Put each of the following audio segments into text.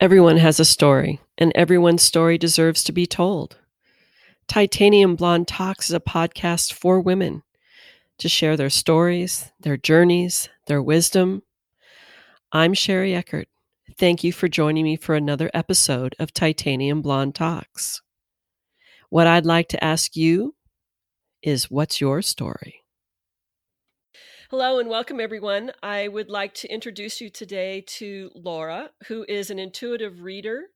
Everyone has a story, and everyone's story deserves to be told. Titanium Blonde Talks is a podcast for women to share their stories, their journeys, their wisdom. I'm Sherry Eckert. Thank you for joining me for another episode of Titanium Blonde Talks. What I'd like to ask you is what's your story? Hello and welcome, everyone. I would like to introduce you today to Laura, who is an intuitive reader,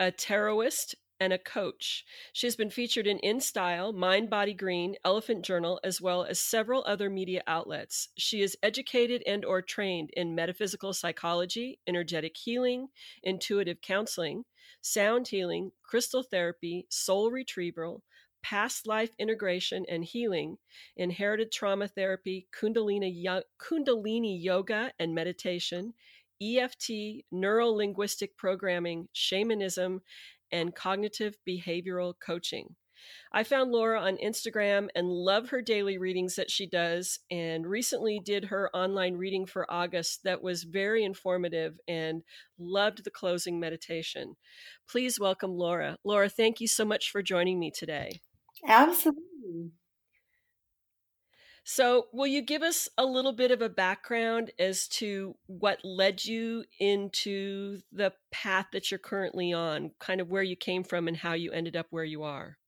a tarotist, and a coach. She has been featured in InStyle, Mind Body Green, Elephant Journal, as well as several other media outlets. She is educated and or trained in metaphysical psychology, energetic healing, intuitive counseling, sound healing, crystal therapy, soul retrieval, past life integration and healing, inherited trauma therapy, Kundalini, Kundalini yoga and meditation, EFT, neuro linguistic programming, shamanism, and cognitive behavioral coaching. I found Laura on Instagram and love her daily readings that she does, and recently did her online reading for August that was very informative and loved the closing meditation. Please welcome Laura. Laura, thank you so much for joining me today. Absolutely. So, will you give us a little bit of a background as to what led you into the path that you're currently on, kind of where you came from and how you ended up where you are?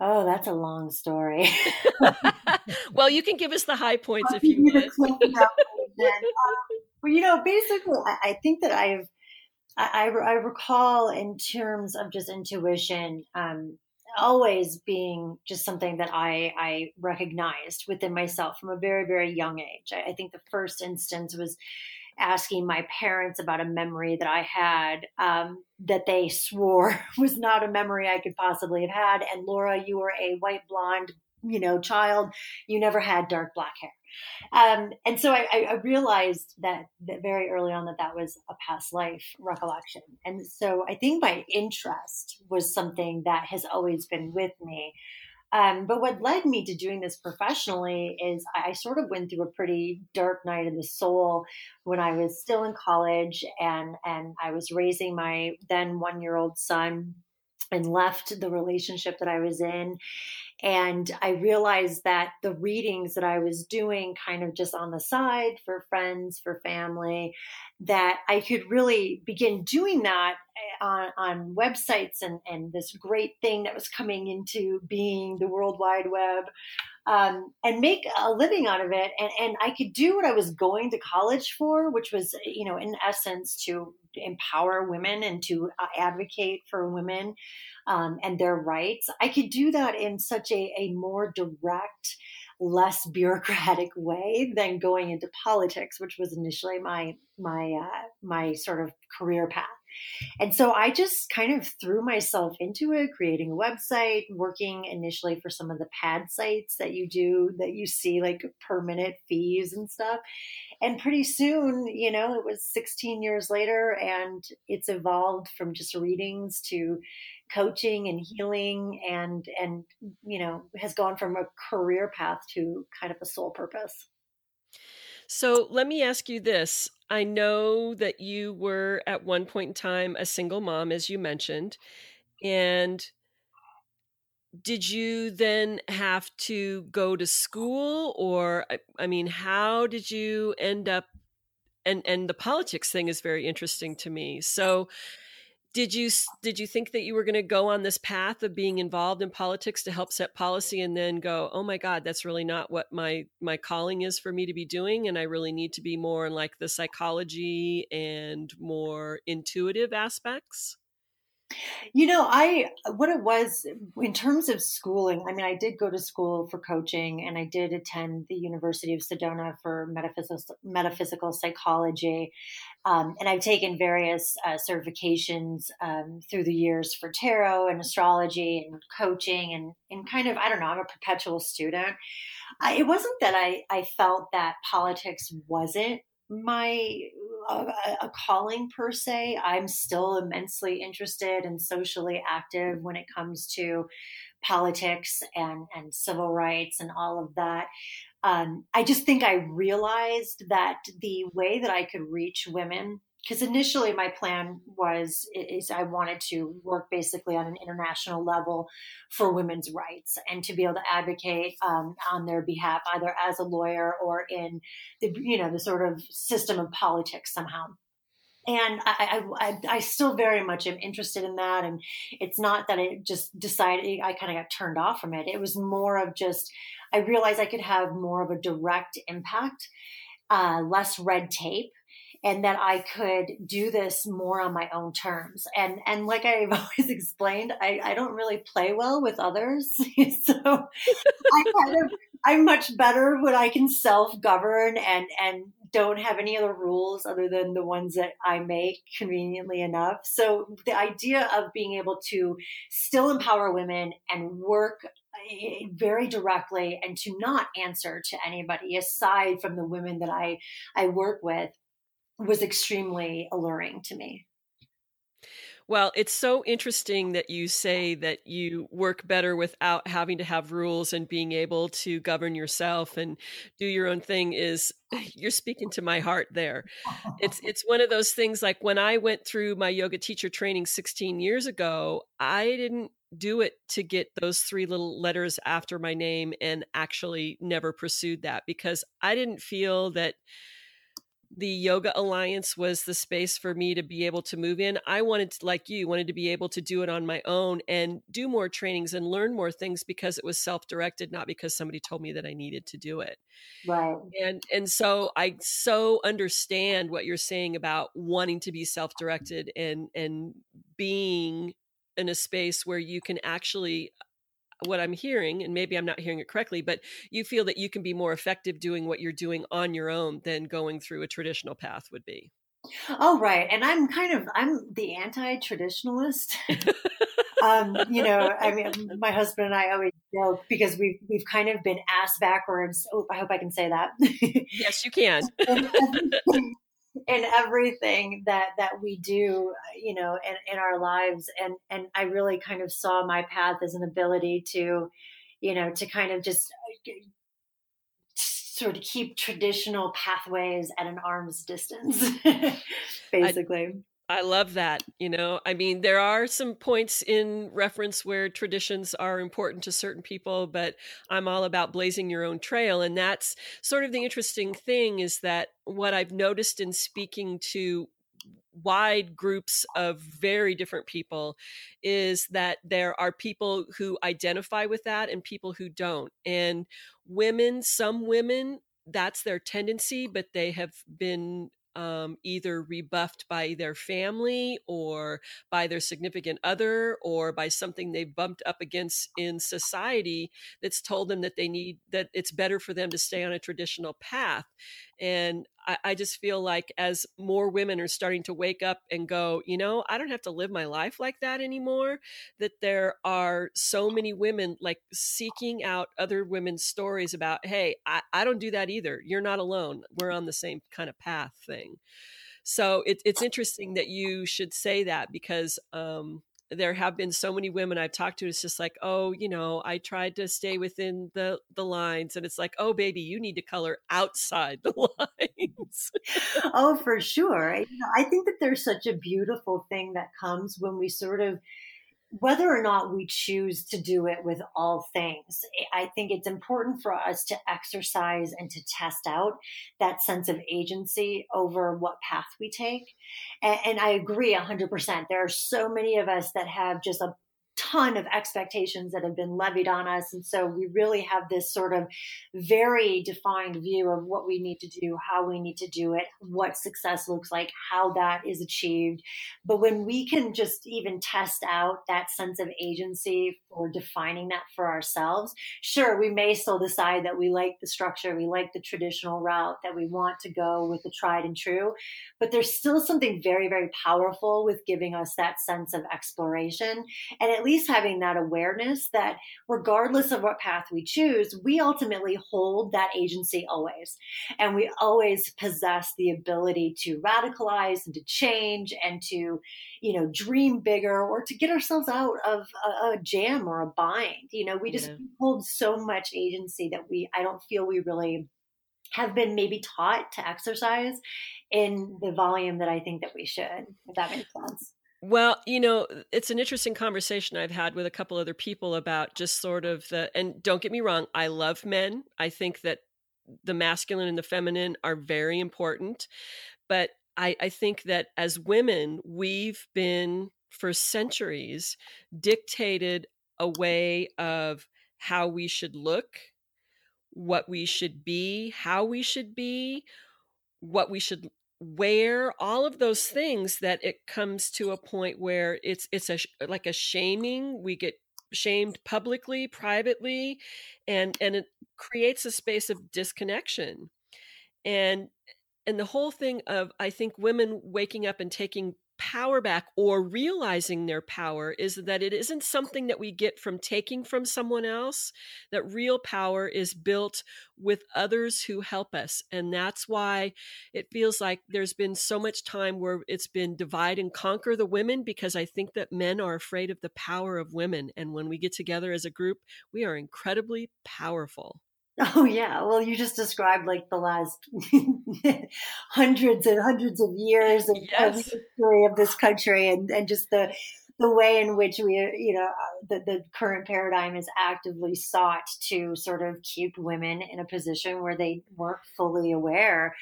Oh, that's a long story. well, you can give us the high points if you would. well, you know, basically, I, I think that I've I, I, recall in terms of just intuition, um, always being just something that I, I recognized within myself from a very, very young age. I, I think the first instance was asking my parents about a memory that I had um, that they swore was not a memory I could possibly have had. And Laura, you were a white blonde, you know, child. You never had dark black hair. Um, and so I, I, realized that, that very early on that that was a past life recollection. And so I think my interest was something that has always been with me. Um, but what led me to doing this professionally is I sort of went through a pretty dark night of the soul when I was still in college and and I was raising my then one year old son and left the relationship that I was in and I realized that the readings that I was doing kind of just on the side for friends, for family, that I could really begin doing that eh, on, on websites and, and this great thing that was coming into being the World Wide Web. Um, and make a living out of it. And, and I could do what I was going to college for, which was, you know, in essence, to empower women and to uh, advocate for women um, and their rights. I could do that in such a, a more direct, less bureaucratic way than going into politics, which was initially my my uh, my sort of career path. And so I just kind of threw myself into it, creating a website, working initially for some of the pad sites that you do that you see like per minute fees and stuff. And pretty soon, you know, it was 16 years later and it's evolved from just readings to coaching and healing and and you know has gone from a career path to kind of a soul purpose so let me ask you this i know that you were at one point in time a single mom as you mentioned and did you then have to go to school or i mean how did you end up and and the politics thing is very interesting to me. So did you did you think that you were going to go on this path of being involved in politics to help set policy and then go oh my god that's really not what my my calling is for me to be doing and i really need to be more in like the psychology and more intuitive aspects you know, I what it was in terms of schooling. I mean, I did go to school for coaching, and I did attend the University of Sedona for metaphysical metaphysical psychology, um, and I've taken various uh, certifications um, through the years for tarot and astrology and coaching, and and kind of I don't know. I'm a perpetual student. I, it wasn't that I I felt that politics wasn't my a, a, calling per se. I'm still immensely interested and socially active when it comes to politics and and civil rights and all of that. Um, I just think I realized that the way that I could reach women because initially my plan was is I wanted to work basically on an international level for women's rights and to be able to advocate um, on their behalf, either as a lawyer or in the you know the sort of system of politics somehow and I, I, I, still very much am interested in that. And it's not that I just decided I kind of got turned off from it. It was more of just I realized I could have more of a direct impact, uh, less red tape, and that I could do this more on my own terms. And and like I've always explained, I, I don't really play well with others. so I kind of I'm much better when I can self govern and and don't have any other rules other than the ones that I make conveniently enough. So the idea of being able to still empower women and work eh, very directly and to not answer to anybody aside from the women that I I work with was extremely alluring to me. Well, it's so interesting that you say that you work better without having to have rules and being able to govern yourself and do your own thing is you're speaking to my heart there. It's it's one of those things like when I went through my yoga teacher training 16 years ago, I didn't do it to get those three little letters after my name and actually never pursued that because I didn't feel that the yoga alliance was the space for me to be able to move in i wanted to, like you wanted to be able to do it on my own and do more trainings and learn more things because it was self-directed not because somebody told me that i needed to do it. Right. And and so i so understand what you're saying about wanting to be self-directed and and being in a space where you can actually what I'm hearing, and maybe I'm not hearing it correctly, but you feel that you can be more effective doing what you're doing on your own than going through a traditional path would be. Oh, right. And I'm kind of I'm the anti-traditionalist. um, you know, I mean, my husband and I always joke because we've we've kind of been ass backwards. Oh, I hope I can say that. yes, you can in everything that that we do you know in, in our lives. And and i really kind of saw my path as an ability to you know to kind of just uh, sort of keep traditional pathways at an arm's distance basically I love that. You know, I mean, there are some points in reference where traditions are important to certain people, but I'm all about blazing your own trail. And that's sort of the interesting thing is that what I've noticed in speaking to wide groups of very different people is that there are people who identify with that and people who don't. And women, some women, that's their tendency, but they have been um, either rebuffed by their family or by their significant other or by something they've bumped up against in society that's told them that they need that it's better for them to stay on a traditional path and I, I, just feel like as more women are starting to wake up and go, you know, I don't have to live my life like that anymore, that there are so many women like seeking out other women's stories about, hey, I, I don't do that either. You're not alone. We're on the same kind of path thing. So it, it's interesting that you should say that because um, there have been so many women I've talked to. It's just like, oh, you know, I tried to stay within the the lines, and it's like, oh, baby, you need to color outside the lines. oh, for sure. I, I think that there's such a beautiful thing that comes when we sort of whether or not we choose to do it with all things, I think it's important for us to exercise and to test out that sense of agency over what path we take. And, and I agree 100%. There are so many of us that have just a ton of expectations that have been levied on us. And so we really have this sort of very defined view of what we need to do, how we need to do it, what success looks like, how that is achieved. But when we can just even test out that sense of agency for defining that for ourselves, sure, we may still decide that we like the structure, we like the traditional route, that we want to go with the tried and true. But there's still something very, very powerful with giving us that sense of exploration. And at least having that awareness that regardless of what path we choose, we ultimately hold that agency always. And we always possess the ability to radicalize and to change and to, you know, dream bigger or to get ourselves out of a, a jam or a bind. You know, we just yeah. hold so much agency that we, I don't feel we really have been maybe taught to exercise in the volume that I think that we should, if that makes sense. Well, you know, uh, it's an interesting conversation I've had with a couple other people about just sort of the, and don't get me wrong, I love men. I think that the masculine and the feminine are very important. But I, I think that as women, we've been for centuries dictated a way of how we should look, what we should be, how we should be, what we should wear, all of those things that it comes to a point where it's it's a like a shaming. We get shamed publicly, privately, and and it creates a space of disconnection. And and the whole thing of I think women waking up and taking power back or realizing their power is that it isn't something that we get from taking from someone else that real power is built with others who help us and that's why it feels like there's been so much time where it's been divide and conquer the women because i think that men are afraid of the power of women and when we get together as a group we are incredibly powerful Oh yeah, well you just described like the last hundreds and hundreds of years of, yes. of history of this country and, and just the the way in which we, you know, uh, the, the current paradigm is actively sought to sort of keep women in a position where they weren't fully aware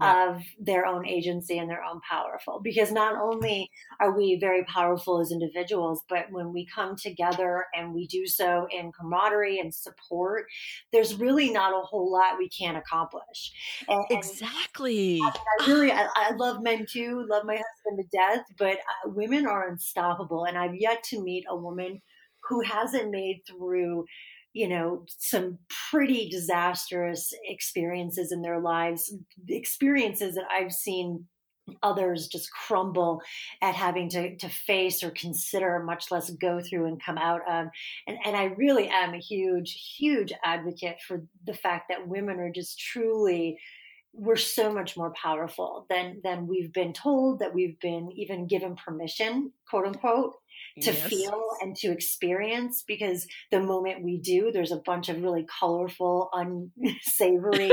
yeah. of their own agency and their own powerful. Because not only are we very powerful as individuals, but when we come together and we do so in camaraderie and support, there's really not a whole lot we can't accomplish. And, exactly. I, I really, I, I, love men too, love my husband to death, but uh, women are unstoppable and I've yet to meet a woman who hasn't made through you know some pretty disastrous experiences in their lives experiences that i've seen others just crumble at having to, to face or consider much less go through and come out of. And, and i really am a huge huge advocate for the fact that women are just truly we're so much more powerful than than we've been told that we've been even given permission quote unquote to yes. feel and to experience because the moment we do there's a bunch of really colorful unsavory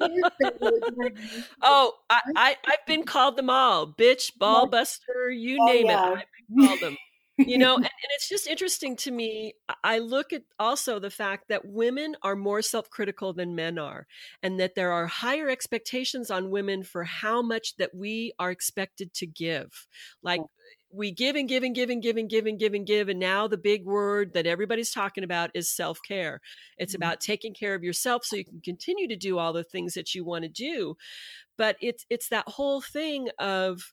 oh I, I have been called them all bitch ball buster you oh, name yeah. it i've been called them you know and, and, it's just interesting to me i look at also the fact that women are more self-critical than men are and that there are higher expectations on women for how much that we are expected to give like we give and give and give and give and give and give and give. And now the big word that everybody's talking about is self care. It's mm-hmm. about taking care of yourself so you can continue to do all the things that you want to do. But it's it's that whole thing of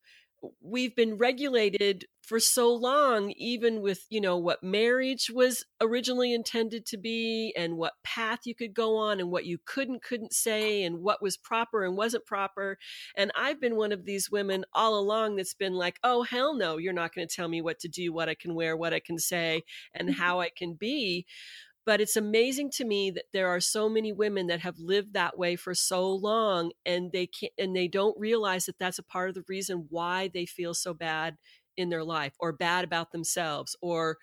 we've been regulated for so long even with you know what marriage was originally intended to be and what path you could go on and what you couldn't couldn't say and what was proper and wasn't proper and i've been one of these women all along that's been like oh hell no you're not going to tell me what to do what i can wear what i can say and mm-hmm. how i can be but it's amazing to me that there are so many women that have lived that way for so long and they can't and they don't realize that that's a part of the reason why they feel so bad in their life or bad about themselves or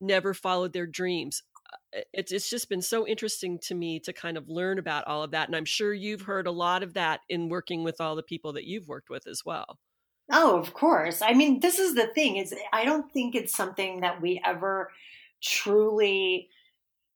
never followed their dreams. Uh, it's it's just been so interesting to me to kind of learn about all of that and i'm sure you've heard a lot of that in working with all the people that you've worked with as well. Oh of course. I mean this is the thing is i don't think it's something that we ever truly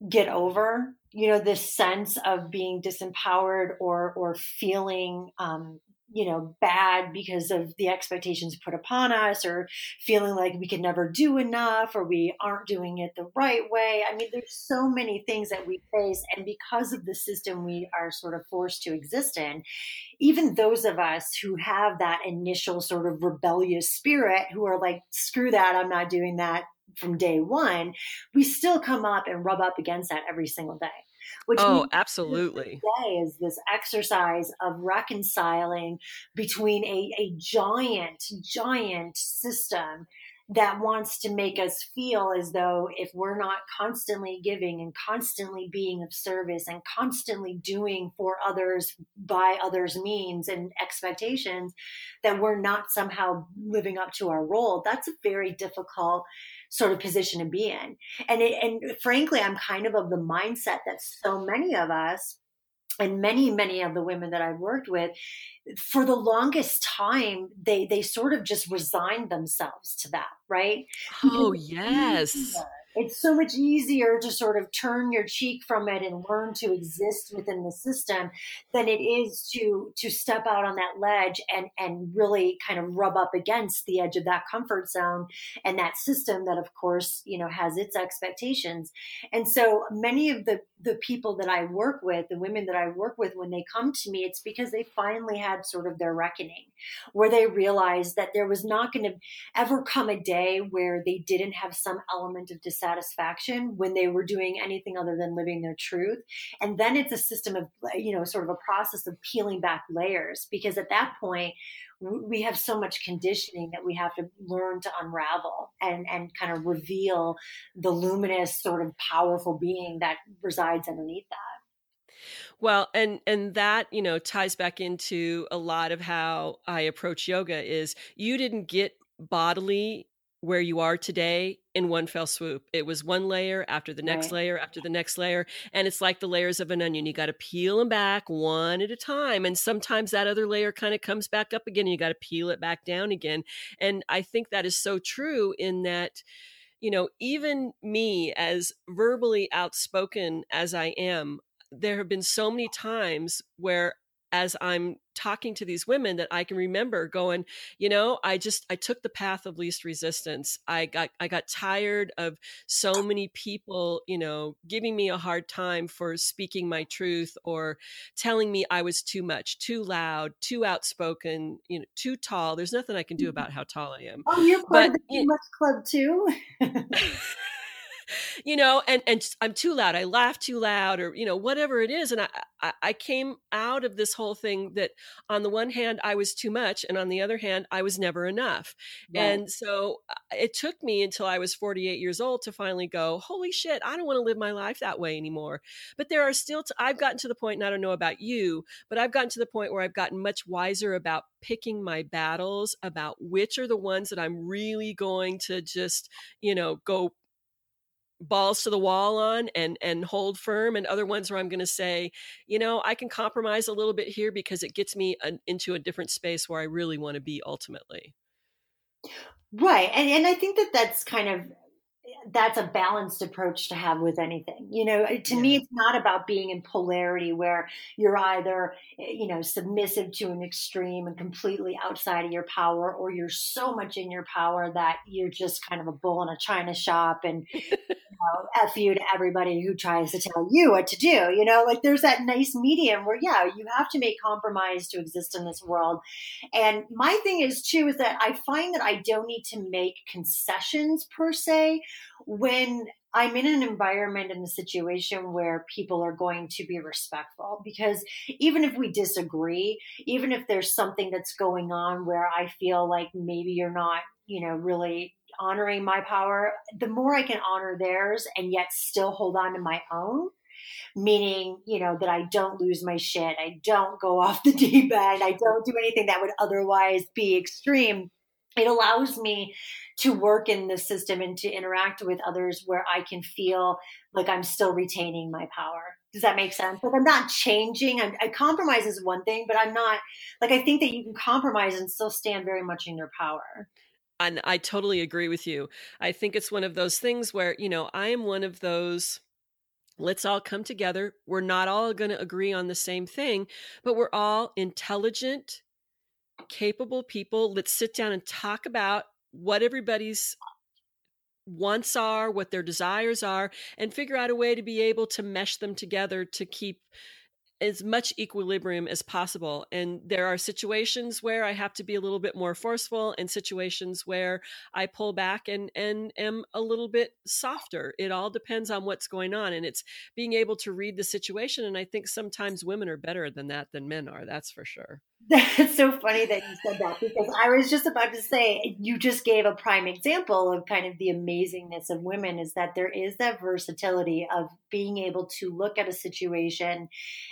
get over you know this sense of being disempowered or or feeling um, you know bad because of the expectations put upon us or feeling like we can never do enough or we aren't doing it the right way. I mean there's so many things that we face and because of the system we are sort of forced to exist in even those of us who have that initial sort of rebellious spirit who are like screw that i'm not doing that from day one, we still come up and rub up against that every single day. Which oh, absolutely. Today is this exercise of reconciling between a, a giant, giant system that wants to make us feel as though if we're not constantly giving and constantly being of service and constantly doing for others by others' means and expectations, that we're not somehow living up to our role. That's a very difficult sort of position to be in. And it, and frankly, I'm kind of of the mindset that so many of us and many many of the women that i've worked with for the longest time they they sort of just resigned themselves to that right? Oh yes it's so much easier to sort of turn your cheek from it and learn to exist within the system than it is to to step out on that ledge and and really kind of rub up against the edge of that comfort zone and that system that of course you know has its expectations. And so many of the the people that I work with the women that I work with when they come to me it's because they finally had sort of their reckoning where they realized that there was not going to ever come a day where they didn't have some element of satisfaction when they were doing anything other than living their truth. And then it's a system of, you know, sort of a process of peeling back layers because at that point, we have so much conditioning that we have to learn to unravel and and kind of reveal the luminous sort of powerful being that resides underneath that well and and that you know ties back into a lot of how i approach yoga is you didn't get bodily where you are today in one fell swoop. It was one layer after the next right. layer after the next layer. And it's like the layers of an onion. You got to peel them back one at a time. And sometimes that other layer kind of comes back up again. you got to peel it back down again. And I think that is so true in that, you know, even me, as verbally outspoken as I am, there have been so many times where as I'm talking to these women that I can remember going, you know, I just I took the path of least resistance. I got I got tired of so many people, you know, giving me a hard time for speaking my truth or telling me I was too much, too loud, too outspoken, you know, too tall. There's nothing I can do mm-hmm. about how tall I am. Oh, you're part but, of the too much club too. you know, and and I'm too loud. I laugh too loud, or you know, whatever it is. And I, I I came out of this whole thing that on the one hand I was too much, and on the other hand I was never enough. Right. And so uh, it took me until I was 48 years old to finally go, holy shit, I don't want to live my life that way anymore. But there are still t- I've gotten to the point, and I don't know about you, but I've gotten to the point where I've gotten much wiser about picking my battles, about which are the ones that I'm really going to just, you know, go balls to the wall on and and hold firm and other ones where i'm going to say you know i can compromise a little bit here because it gets me an, into a different space where i really want to be ultimately. Right and, and i think that that's kind of that's a balanced approach to have with anything. You know, to yeah. me, it's not about being in polarity where you're either, eh, you know, submissive to an extreme and completely outside of your power, or you're so much in your power that you're just kind of a bull in a china shop and you know, F you to everybody who tries to tell you what to do. You know, like there's that nice medium where, yeah, you have to make compromise to exist in this world. And my thing is, too, is that I find that I don't need to make concessions per se when I'm in an environment in a situation where people are going to be respectful because even if we disagree, even if there's something that's going on where I feel like maybe you're not, you know, really honoring my power, the more I can honor theirs and yet still hold on to my own, meaning, you know, that I don't lose my shit, I don't go off the deep end, I don't do anything that would otherwise be extreme. It allows me to work in the system and to interact with others where I can feel like I'm still retaining my power. Does that make sense? Like I'm not changing. I'm, I compromise is one thing, but I'm not like I think that you can compromise and still stand very much in your power. And I totally agree with you. I think it's one of those things where, you know, I am one of those let's all come together. We're not all going to agree on the same thing, but we're all intelligent, capable people. Let's sit down and talk about what everybody's wants are, what their desires are, and figure out a way to be able to mesh them together to keep as much equilibrium as possible. And there are situations where I have to be a little bit more forceful and situations where I pull back and and am a little bit softer. It all depends on what's going on and it's being able to read the situation and I think sometimes women are better than that than men are. That's for sure. That's so funny that you said that because I was just about to say you just gave a prime example of kind of the amazingness of women is that there is that versatility of being able to look at a situation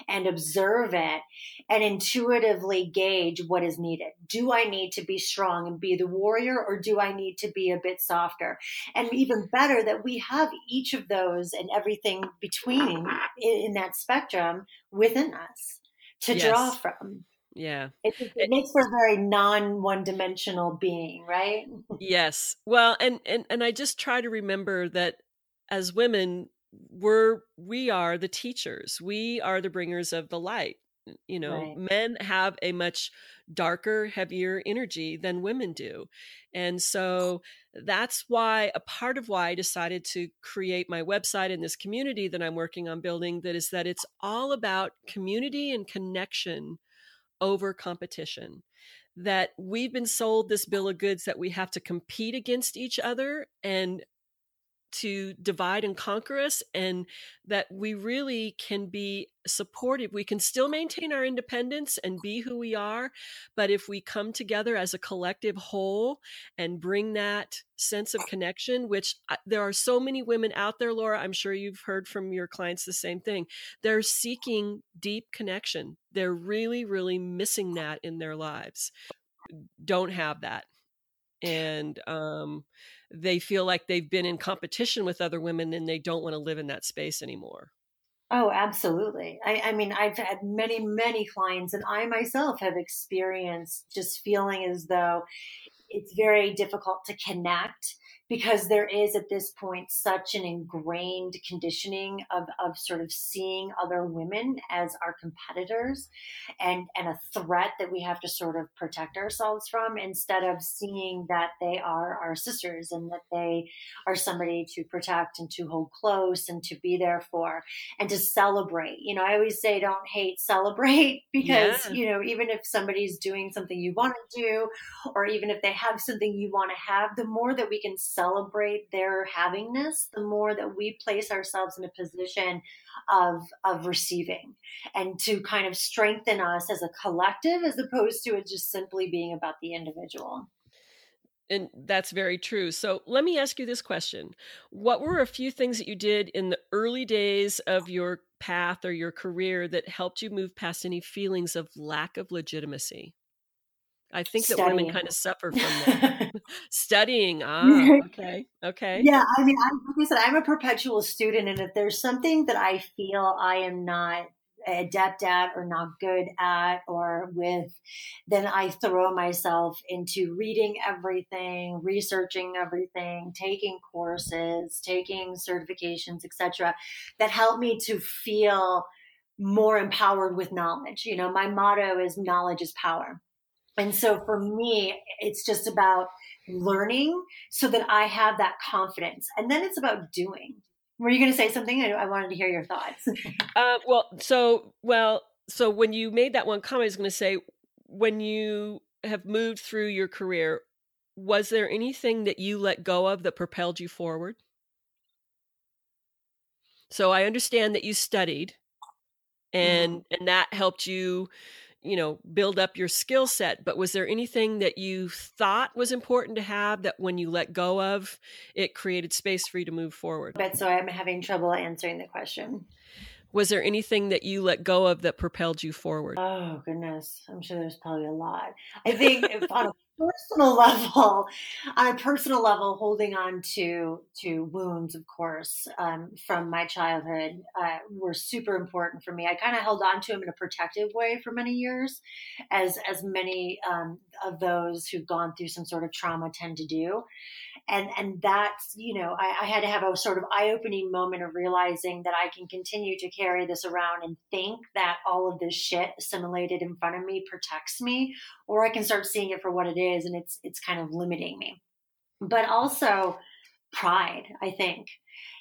and observe it and intuitively gauge what is needed. Do I need to be strong and be the warrior or do I need to be a bit softer? And even better that we have each of those and everything between in, that spectrum within us to yes. draw from. Yeah. It, it, makes for a very non one dimensional being, right? yes. Well, and, and and I just try to remember that as women, we're we are the teachers. We are the bringers of the light. You know, right. men have a much darker, heavier energy than women do. And so that's why a part of why I decided to create my website and this community that I'm working on building that is that it's all about community and connection over competition that we've been sold this bill of goods that we have to compete against each other and to divide and conquer us and that we really can be supportive. We can still maintain our independence and be who we are but if we come together as a collective whole and bring that sense of connection which there are so many women out there laura i'm sure you've heard from your clients the same thing they're seeking deep connection. They're really really missing that in their lives. Don't have that. And um they feel like they've been in competition with other women and they don't want to live in that space anymore. Oh, absolutely. I, I, mean, I've had many, many clients, and I myself have experienced just feeling as though it's very difficult to connect because there is at this point such an ingrained conditioning of, of sort of seeing other women as our competitors and, and a threat that we have to sort of protect ourselves from instead of seeing that they are our sisters and that they are somebody to protect and to hold close and to be there for and to celebrate. You know, I always say don't hate, celebrate because, yeah. you know, even if somebody's doing something you want to do or even if they have something you want to have, the more that we can celebrate their havingness, the more that we place ourselves in a position of of receiving and to kind of strengthen us as a collective as opposed to it just simply being about the individual. And that's very true. So let me ask you this question. What were a few things that you did in the early days of your path or your career that helped you move past any feelings of lack of legitimacy? I think that Studying. women kind of suffer from that. Studying. Ah, okay. Okay. Yeah. I mean, I, like I said, I'm a perpetual student. And if there's something that I feel I am not adept at or not good at or with, then I throw myself into reading everything, researching everything, taking courses, taking certifications, etc., that help me to feel more empowered with knowledge. You know, my motto is knowledge is power. And so for me, it's just about learning so that I have that confidence. And then it's about doing. Were you going to say something? I wanted to hear your thoughts. uh, well, so, well, so when you made that one comment, I was going to say, when you have moved through your career, was there anything that you let go of that propelled you forward? So I understand that you studied and mm-hmm. and that helped you you know build up your skill set but was there anything that you thought was important to have that when you let go of it created space for you to move forward? But so i'm having trouble answering the question. Was there anything that you let go of that propelled you forward? Oh goodness. I'm sure there's probably a lot. I think personal level, on a personal level, holding on to to wounds, of course, um, from my childhood, uh, were super important for me. I kind of held on to them in a protective way for many years, as as many um, of those who've gone through some sort of trauma tend to do and and that's you know I, I had to have a sort of eye-opening moment of realizing that i can continue to carry this around and think that all of this shit assimilated in front of me protects me or i can start seeing it for what it is and it's it's kind of limiting me. But also pride i think.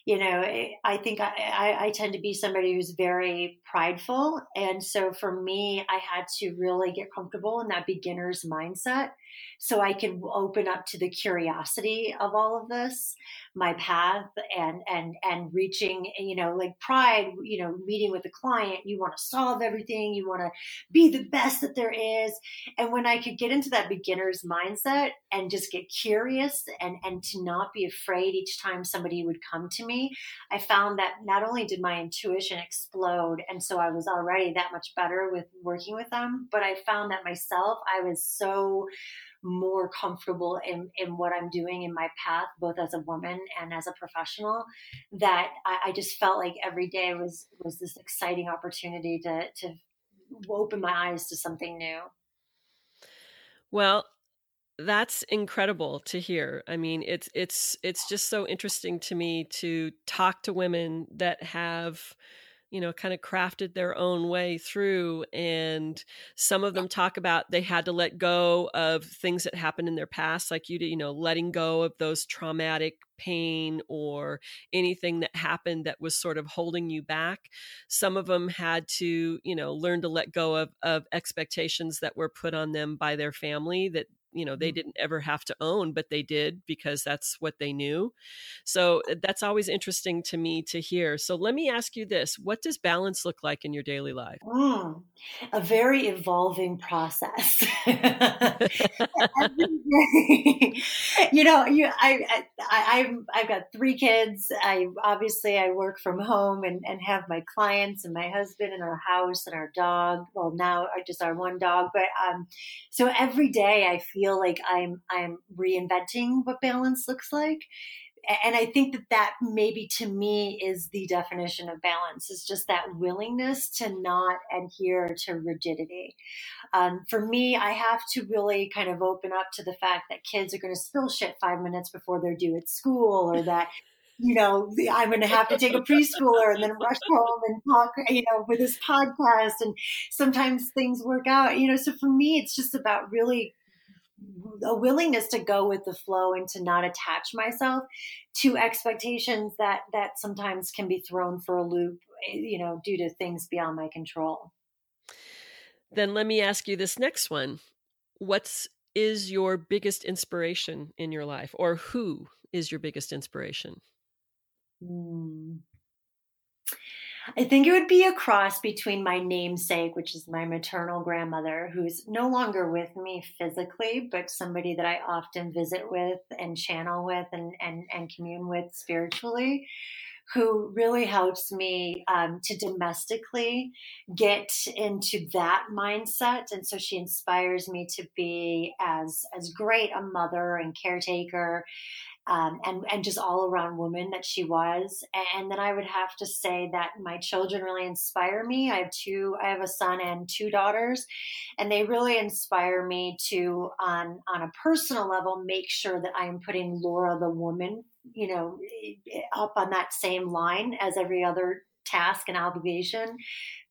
You know eh, i think I, I, I, tend to be somebody who's very prideful and so for me i had to really get comfortable in that beginner's mindset so I could open up to the curiosity of all of this, my path and and and reaching, eh, you know, like pride, you know, meeting with a client, you want to solve everything, you want to be the best that there is. And when I could get into that beginner's mindset and just get curious and and to not be afraid each time somebody would come to me, I found that not only did my intuition explode and so I was already that much better with working with them, but I found that myself I was so more comfortable in, in what I'm doing in my path, both as a woman and as a professional, that I, I just felt like every day was was this exciting opportunity to to open my eyes to something new. Well, that's incredible to hear. I mean, it's it's it's just so interesting to me to talk to women that have you know, kind of crafted their own way through. And some of them talk about they had to let go of things that happened in their past, like you, do, you know, letting go of those traumatic pain or anything that happened that was sort of holding you back. Some of them had to, you know, learn to let go of, of expectations that were put on them by their family that you know they mm-hmm. didn't ever have to own but they did because that's what they knew. So uh, that's always interesting to me to hear. So let me ask you this what does balance look like in your daily life? Mm, a very evolving process you know you I, I i've i've got three kids i obviously i work from home and and have my clients and my husband and our house and our dog well now i just our one dog but um so every day i feel like I'm I'm reinventing what balance looks like. And I think that that maybe to me is the definition of balance is just that willingness to not adhere to rigidity. Um, for me, I have to really kind of open up to the fact that kids are going to spill shit five minutes before they're due at school or that you know, I'm going to have to take a preschooler and then rush home and talk, you know, with this podcast. And sometimes things work out, you know. So for me, it's just about really a willingness to go with the flow and to not attach myself to expectations that that sometimes can be thrown for a loop you know due to things beyond my control. Then let me ask you this next one. What's is your biggest inspiration in your life or who is your biggest inspiration? Mm. I think it would be a cross between my namesake, which is my maternal grandmother, who's no longer with me physically, but somebody that I often visit with and channel with and, and, and commune with spiritually, who really helps me um, to domestically get into that mindset. And so she inspires me to be as, as great a mother and caretaker um, and and just all around woman that she was. And then I would have to say that my children really inspire me. I have two. I have a son and two daughters, and they really inspire me to on on a personal level make sure that I am putting Laura the woman, you know, up on that same line as every other task and obligation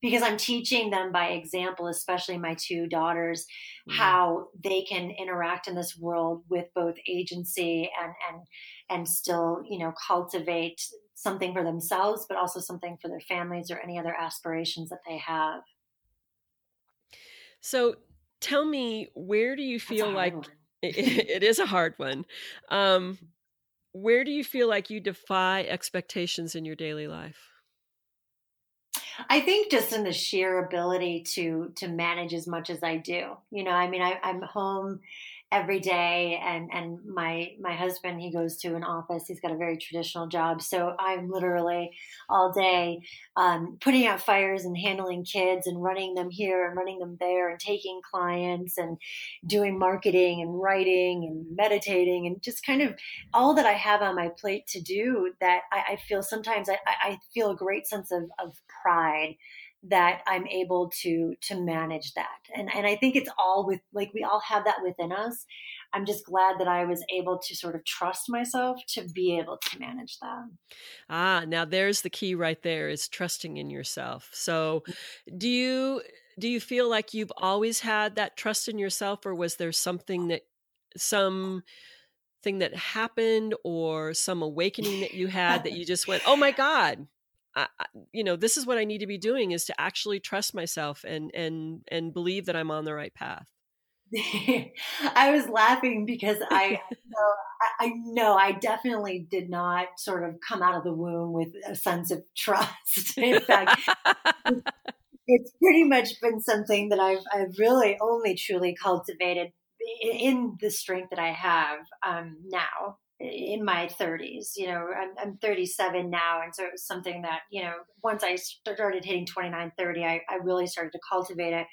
because I'm teaching them by example, especially my two daughters, mm-hmm. how they can interact in this world with both agency and and and still, you know, cultivate something for themselves, but also something for their families or any other aspirations that they have. So tell me, where do you feel like it, it is a hard one? Um, where do you feel like you defy expectations in your daily life? I think just in the sheer ability to to manage as much as I do. You know, I mean, I, I'm home every day and and my my husband he goes to an office he's got a very traditional job so i'm literally all day um, putting out fires and handling kids and running them here and running them there and taking clients and doing marketing and writing and meditating and just kind of all that i have on my plate to do that i, I feel sometimes I, I feel a great sense of, of pride that I'm able to to manage that. And and I think it's all with like we all have that within us. I'm just glad that I was able to sort of trust myself to be able to manage that. Ah, now there's the key right there is trusting in yourself. So do you do you feel like you've always had that trust in yourself or was there something that some thing that happened or some awakening that you had that you just went, "Oh my god, I, you know this is what i need to be doing is to actually trust myself and and and believe that i'm on the right path I was laughing because I know, I know I definitely did not sort of come out of the womb with a sense of trust. In fact, it's pretty much been something that I've, I've really only truly cultivated in the strength that I have um, now in my 30s. You know, I'm, I'm, 37 now. And so it was something that, you know, once I started hitting 29, 30, I, I really started to cultivate it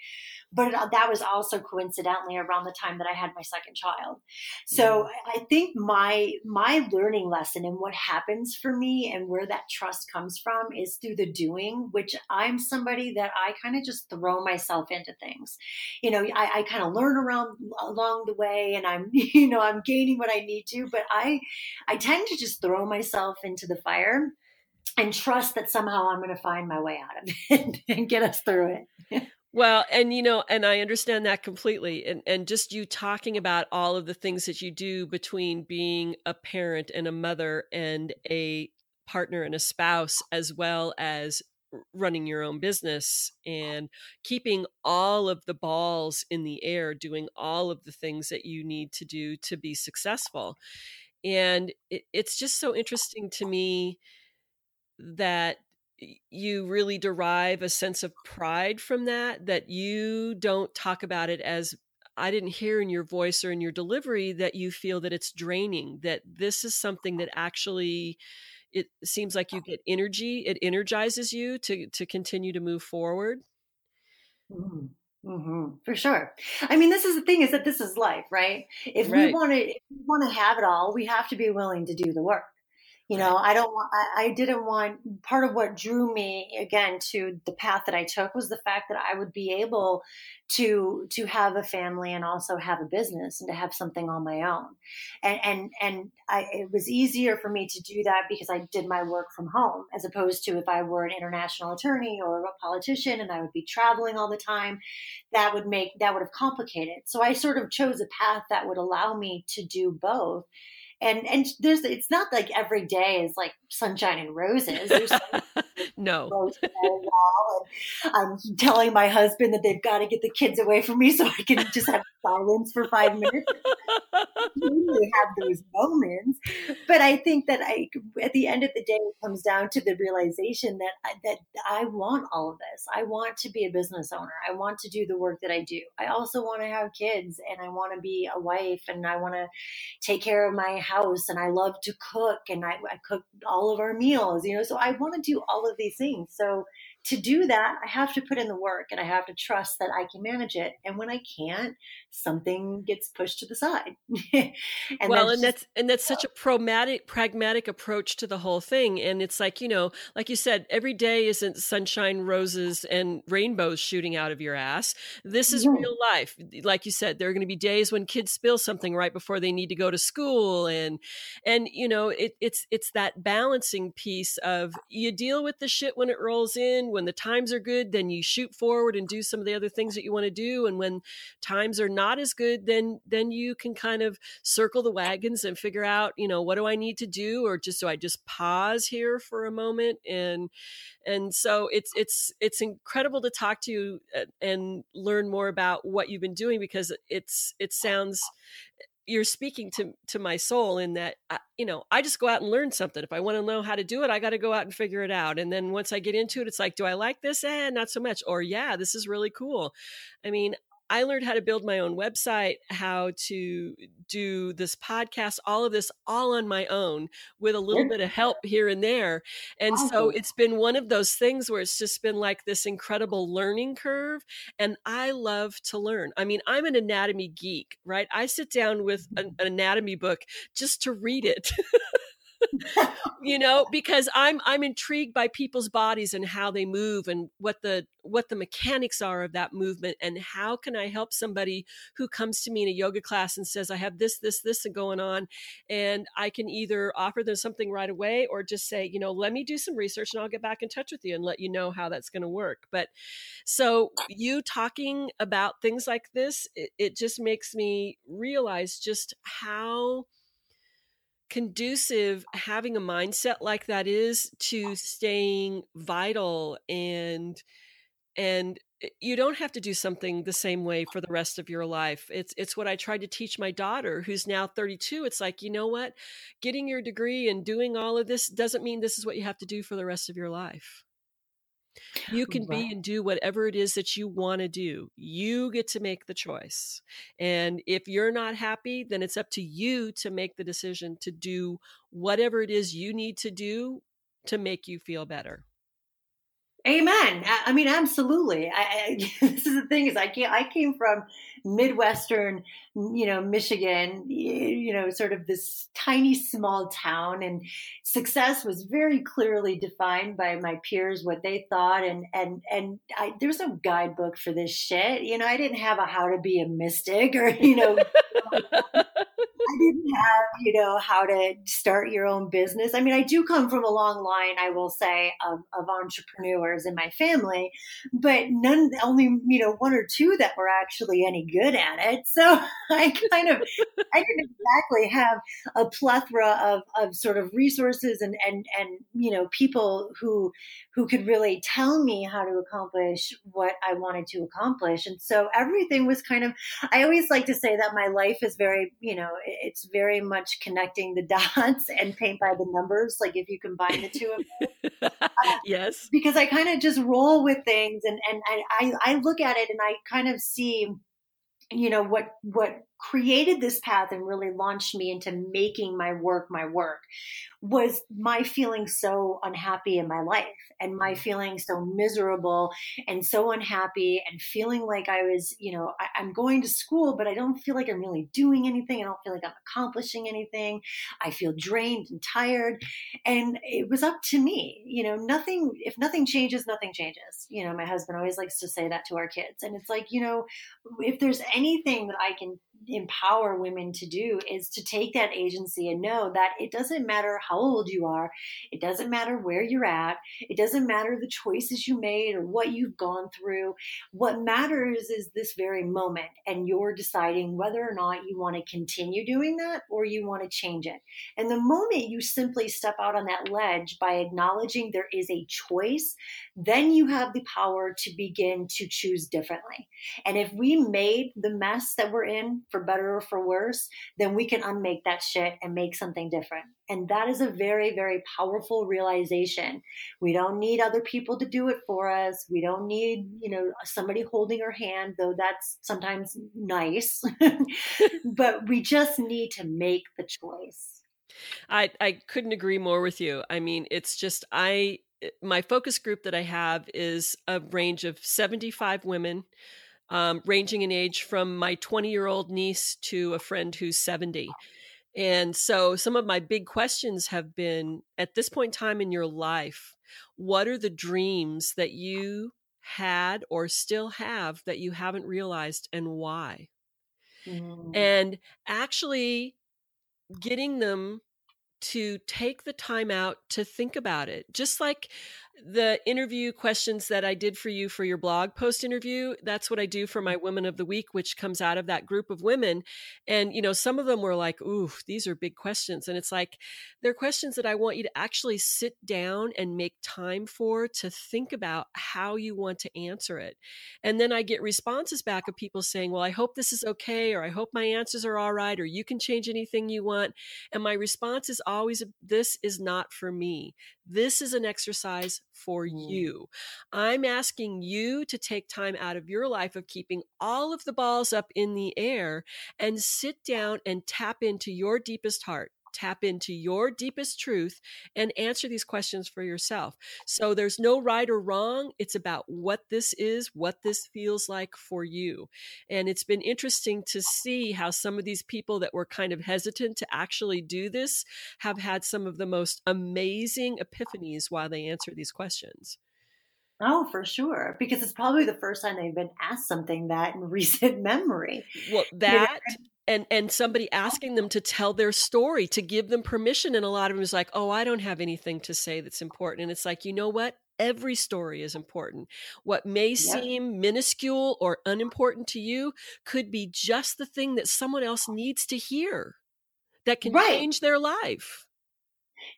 but it, that was also coincidentally around the time that I had my second child. So mm. I think my my learning lesson and what happens for me and where that trust comes from is through the doing, which I'm somebody that I kind of just throw myself into things. You know, I, I kind of learn around along the way and I'm, you know, I'm gaining what I need to, but I I tend to just throw myself into the fire and trust that somehow I'm going to find my way out of it and get us through it. Well, and you know, and I understand that completely. And and just you talking about all of the things that you do between being a parent and a mother and a partner and a spouse as well as running your own business and keeping all of the balls in the air doing all of the things that you need to do to be successful and it, it's just so interesting to me that you really derive a sense of pride from that that you don't talk about it as I didn't hear in your voice or in your delivery that you feel that it's draining that this is something that actually it seems like you get energy it energizes you to to continue to move forward. Mm-hmm. Mm-hmm. For sure. I mean, this is the thing: is that this is life, right? If right. we want to, if we want to have it all, we have to be willing to do the work you know i don't want I, I, didn't want part of what drew me again to the path that i took was the fact that i would be able to to have a family and also have a business and to have something on my own. And and and I, it was easier for me to do that because i did my work from home as opposed to if i were an international attorney or a politician and i would be traveling all the time that would make that would have complicated. So i sort of chose a path that would allow me to do both and and there's it's not like every day is like sunshine and roses. There's no. Rose I'm telling my husband that they've got to get the kids away from me so I can just have silence for five minutes. you have those moments, but I think that I, at the end of the day, it comes down to the realization that I, that I want all of this. I want to be a business owner. I want to do the work that I do. I also want to have kids, and I want to be a wife, and I want to take care of my house, and I love to cook, and I, I cook all of our meals. You know, so I want to do all of these things. So to do that, I have to put in the work and I have to trust that I can manage it. And when I can't, something gets pushed to the side. and well, that's and that's and that's such a pragmatic pragmatic approach to the whole thing. And it's like, you know, like you said, every day isn't sunshine, roses, and rainbows shooting out of your ass. This is real life. Like you said, there are going to be days when kids spill something right before they need to go to school. And and you know, it, it's it's that balancing piece of you deal with the shit when it rolls in when the times are good, then you shoot forward and do some of the other things that you want to do. And when times are not as good, then then you can kind of circle the wagons and figure out, you know, what do I need to do, or just do I just pause here for a moment and and so it's it's it's incredible to talk to you uh, and learn more about what you've been doing because it's it sounds you're speaking to to my soul in that I, you know i just go out and learn something. If i want to know how to do it i got to go out and figure it out. And then once i get into it it's like do i like this? Eh not so much. Or yeah this is really cool. I mean I learned how to build my own website, how to do this podcast, all of this all on my own with a little bit of help here and there. And awesome. so it's been one of those things where it's just been like this incredible learning curve. And I love to learn. I mean, I'm an anatomy geek, right? I sit down with an, an anatomy book just to read it. you know because i'm i'm intrigued by people's bodies and how they move and what the what the mechanics are of that movement and how can i help somebody who comes to me in a yoga class and says i have this this this going on and i can either offer them something right away or just say you know let me do some research and i'll get back in touch with you and let you know how that's going to work. But so you talking about things like this it, it just makes me realize just how conducive having a mindset like that is to staying vital and and uh, you don't have to do something the same way for the rest of your life. It's it's what I tried to teach my daughter who's now 32. It's like, you know what? Getting your degree and doing all of this doesn't mean this is what you have to do for the rest of your life. You can right. be and do whatever it is that you want to do. You get to make the choice. And if you're not happy, then it's up to you to make the decision to do whatever it is you need to do to make you feel better. Amen. I, mean, absolutely. I, I, this is the thing is I came, I came from Midwestern, you know, Michigan, you know, sort of this tiny small town and success was very clearly defined by my peers, what they thought. And, and, and I, there's no guidebook for this shit. You know, I didn't have a how to be a mystic or, you know, have, you know, how to start your own business. I mean, I do come from a long line, I will say, of, of entrepreneurs in my family, but none, only, you know, one or two that were actually any good at it. So I kind of, I didn't exactly have a plethora of, of sort of resources and, and, and, you know, people who, who could really tell me how to accomplish what I wanted to accomplish. And so everything was kind of, I always like to say that my life is very, you know, it's very much connecting the dots and paint by the numbers. Like if you combine the two of them. uh, yes. Because I kind of just roll with things and, and I, I look at it and I kind of see, you know, what, what created this path and really launched me into making my work my work was my feeling so unhappy in my life and my mm-hmm. feeling so miserable and so unhappy and feeling like I was, you know, I, am going to school, but I don't feel like I'm really doing anything. I don't feel like I'm accomplishing anything. I feel drained and tired. And it was up to me, you know, nothing, if nothing changes, nothing changes. You know, my husband always likes to say that to our kids. And it's like, you know, if there's anything that I can empower women to do is to take that agency and know that it doesn't matter how old you are, it doesn't matter where you're at, it doesn't matter the choices you made or what you've gone through. What matters is this very moment, and you're deciding whether or not you want to continue doing that or you want to change it. And the moment you simply step out on that ledge by acknowledging there is a choice, then you have the power to begin to choose differently. And if we made the mess that we're in for better or for worse, then we can unmake that shit and make something different. And that is a very, very powerful realization. We don't need other people to do it for us. We don't need, you know, somebody holding our hand, though that's sometimes nice. but we just need to make the choice. I, I couldn't agree more with you. I mean, it's just, I, my focus group that I have is a range of 75 women um, ranging in age from my 20 year old niece to a friend who's 70. And so some of my big questions have been at this point in time in your life, what are the dreams that you had or still have that you haven't realized and why? Mm. And actually getting them to take the time out to think about it. Just like the interview questions that I did for you for your blog post interview, that's what I do for my mm-hmm. Women of the Week, which comes out of that group of women. And, you know, some of them were like, ooh, these are big questions. And it's like, they're questions that I want you to actually sit down and make time for to think about how you want to answer it. And then I get responses back of people saying, well, I hope this is okay, or I hope my answers are all right, or you can change anything you want. And my response is always, this is not for me. This is an exercise for mm. you. I'm asking you to take time out of your life of keeping all of the balls up in the air and sit down and tap into your deepest heart tap into your deepest truth and answer these questions for yourself. So there's no right or wrong. It's about what this is, what this feels like for you. And it's been interesting to see how some of these people that were kind of hesitant to actually do this have had some of the most amazing epiphanies while they answer these questions. Oh, for sure. Because it's probably the first time they've been asked something that in recent memory. Well, that and and somebody asking them to tell their story to give them permission and a lot of them is like oh i don't have anything to say that's important and it's like you know what every story is important what may yep. seem minuscule or unimportant to you could be just the thing that someone else needs to hear that can right. change their life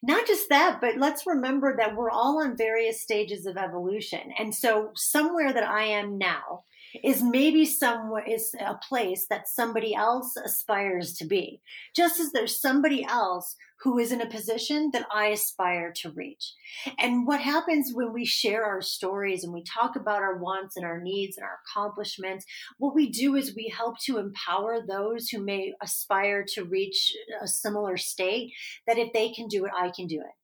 not just that, but let's remember that we're all on various stages of evolution. And so, somewhere that I am now is maybe somewhere is a place that somebody else aspires to be. Just as there's somebody else who is in a position that I aspire to reach. And what happens when we share our stories and we talk about our wants and our needs and our accomplishments, what we do is we help to empower those who may aspire to reach a similar state that if they can do it, I can do it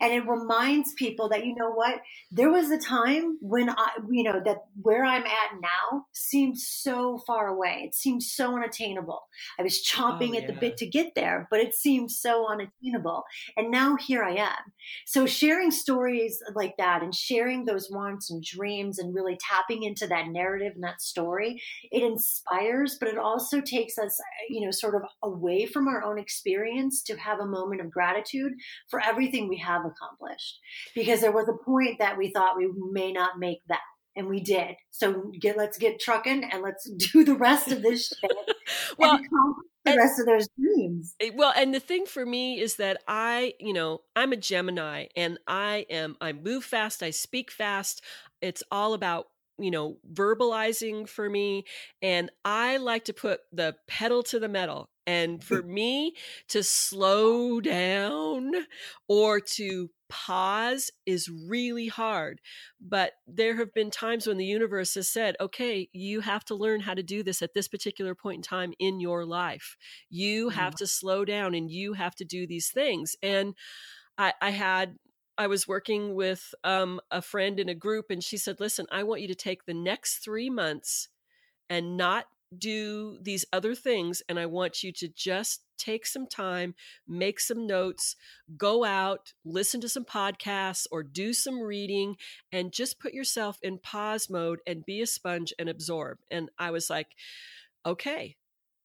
and it reminds people that you know what? There was a time when i you know that where i'm at now seems so far away. It seems so unattainable. I was chomping oh, at the bit to get there but it seemed so unattainable. And now here i am. So sharing stories like that and sharing those wants and dreams and really tapping into that narrative and that story it inspires but it also takes us you know sort of away from our own experience to have a moment of gratitude for everything we have accomplished because there was a point that we thought we may not make that and we did. So get let's get trucking and let's do the rest of this shit. well, the and, rest of those dreams. Eh, well, and the thing for me is that I, you know, I'm a Gemini and I am I move fast, I speak fast. It's all about you know verbalizing for me and i like to put the pedal to the metal and for me to slow down or to pause is really hard. But there have been times when the universe has said, okay, you have to learn how to do this at this particular point in time in your life. You have to slow down and you have to do these things. And I, I had I was working with um, a friend in a group, and she said, Listen, I want you to take the next three months and not do these other things and I want you to just take some time, make some notes, go out, listen to some podcasts or do some reading and just put yourself in pause mode and be a sponge and absorb. And I was like, okay.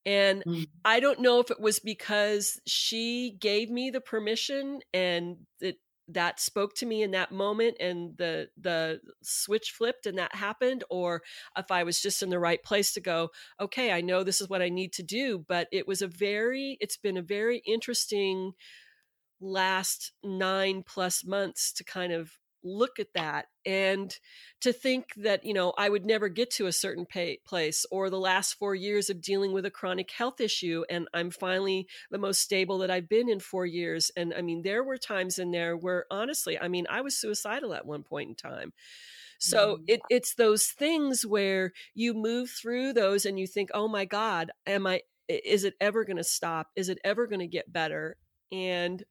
And mm. I don't know if it was because she gave me the permission and it that spoke to me in that moment and the the switch flipped and that happened or if i was just in the right place to go okay i know this is what i need to do but it was a very it's been a very interesting last 9 plus months to kind of look at that and to think that you know i would never get to a certain pay, place or the last 4 years of dealing with a chronic health issue and i'm finally the most stable that i've been in 4 years. And i mean there were times in there where honestly i mean i was suicidal at one point in time. So mm-hmm. it, it's those things where you move through those and you think oh my god am i is it ever going to stop? Is it ever going to get better? And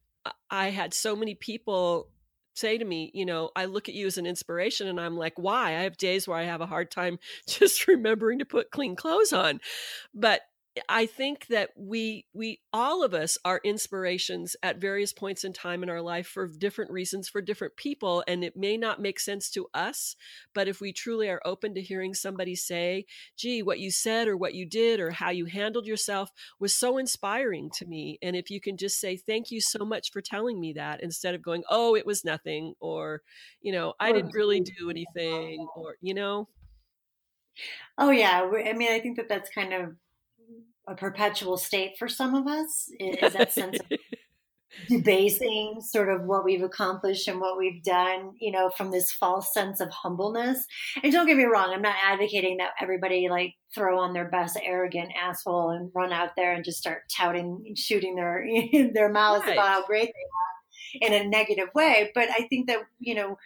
I had so many people say to me, you know, I look at you as an inspiration and I'm like, why? I have days where I have a hard time just remembering to put clean clothes on. But I think that we we all of us are inspirations at various points in time in our life for different reasons for different people and it may not make sense to us but if we truly are open to hearing somebody say gee what you said or what you did or how you handled yourself was so inspiring to me and if you can just say thank you so much for telling me that instead of going oh it was nothing or you know I didn't really do anything or you know? Oh yeah, I mean I think that that's kind of a perpetual state for some of us is that sense of debasing sort of what we've accomplished and what we've done, you know, from this false sense of humbleness. And don't get me wrong, I'm not advocating that everybody like throw on their best arrogant asshole and run out there and just start touting, and shooting their their mouths right. about how great they are in a negative way. But I think that, you know,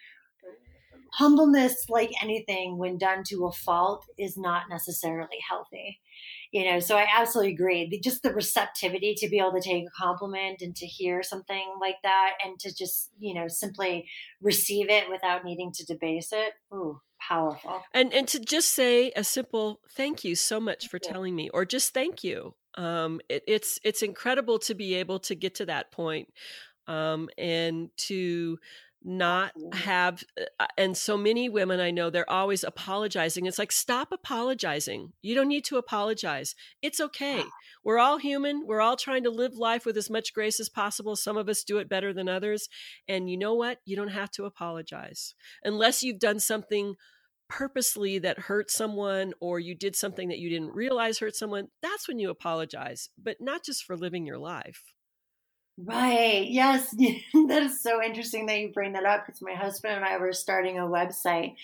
humbleness, like anything, when done to a fault, is not necessarily healthy you know so i absolutely agree. The, just the receptivity to be able to take a compliment and to hear something like that and to just you know simply receive it without needing to debase it ooh powerful. And and to just say a simple thank you so much for telling me or just thank you um it, it's it's incredible to be able to get to that point um and to not have uh, and so many women i know they're always apologizing. It's like stop apologizing. You don't need to apologize. It's okay. We're all human. We're all trying to live life with as much grace as possible. Some of us do it better than others. And you know what? You don't have to apologize unless you've done something purposely that hurt someone or you did something that you didn't realize hurt someone that's when you apologize but not just for living your life Right. Yes. that is so interesting that you bring that up because my husband and I were starting a website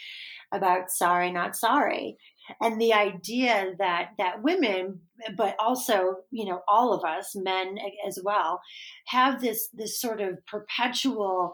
about sorry, not sorry. And the idea that that women, but also, you know, all of us, men as well, have this this sort of perpetual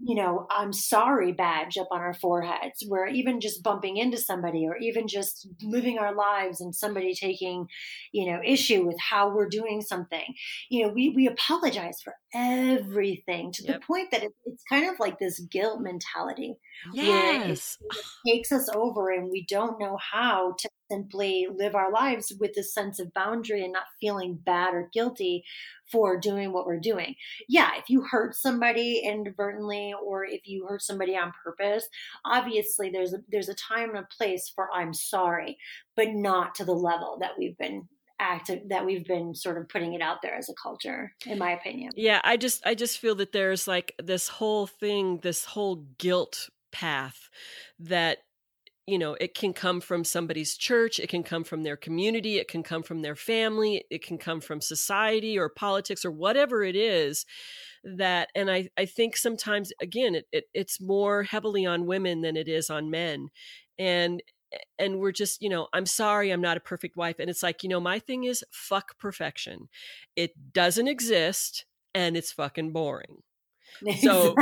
you know, I'm sorry badge up on our foreheads, where even just bumping into somebody or even just living our lives and somebody taking, you know, issue with how we're doing something, you know, we, we apologize for everything to yep. the point that it, it's kind of like this guilt mentality. Yes. It, it takes us over and we don't know how to simply live our lives with a sense of boundary and not feeling bad or guilty for doing what we're doing. Yeah, if you hurt somebody inadvertently or if you hurt somebody on purpose, obviously there's a, there's a time and a place for I'm sorry, but not to the level that we've been active that we've been sort of putting it out there as a culture in my opinion. Yeah, I just I just feel that there's like this whole thing, this whole guilt path that you know, it can come from somebody's church, it can come from their community, it can come from their family, it can come from society or politics or whatever it is that and I, I think sometimes again it, it it's more heavily on women than it is on men. And and we're just, you know, I'm sorry I'm not a perfect wife. And it's like, you know, my thing is fuck perfection. It doesn't exist and it's fucking boring. So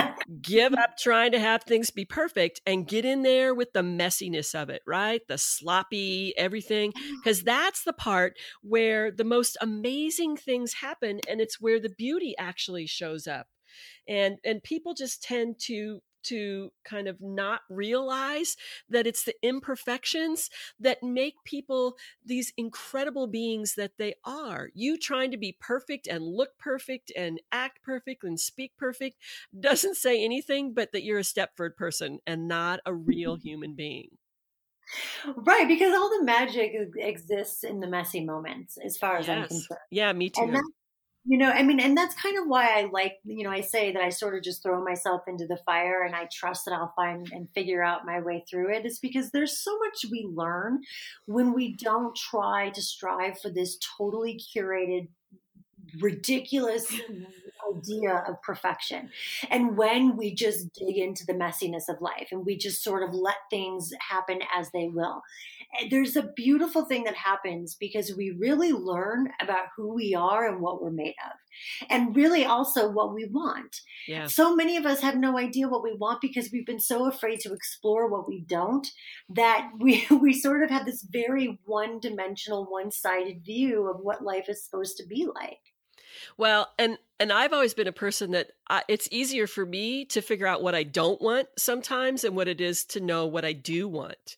give up trying to have things be perfect and get in there with the messiness of it, right? The sloppy everything. Because that's the part where the most amazing things happen and it's where the beauty actually shows up. And and people just tend to to kind of not realize that it's the imperfections that make people these incredible beings that they are. You trying to be perfect and look perfect and act perfect and speak perfect doesn't say anything but that you're a Stepford person and not a real human being. Right, because all the magic exists in the messy moments, as far as yes. I'm concerned. Yeah, me too. And that, you know i mean and that's kind of why i like you know i say that i sort of just throw myself into the fire and i trust that i'll find and figure out my way through it is because there's so much we learn when we don't try to strive for this totally curated ridiculous idea of perfection. And when we just dig into the messiness of life and we just sort of let things happen as they will, eh, there's a beautiful thing that happens because we really learn about who we are and what we're made of. And really also what we want. Yeah. So many of us have no idea what we want because we've been so afraid to explore what we don't that we we sort of have this very one-dimensional, one-sided view of what life is supposed to be like. Well, and and I've always been a person that I, it's easier for me to figure out what I don't want sometimes and what it is to know what I do want.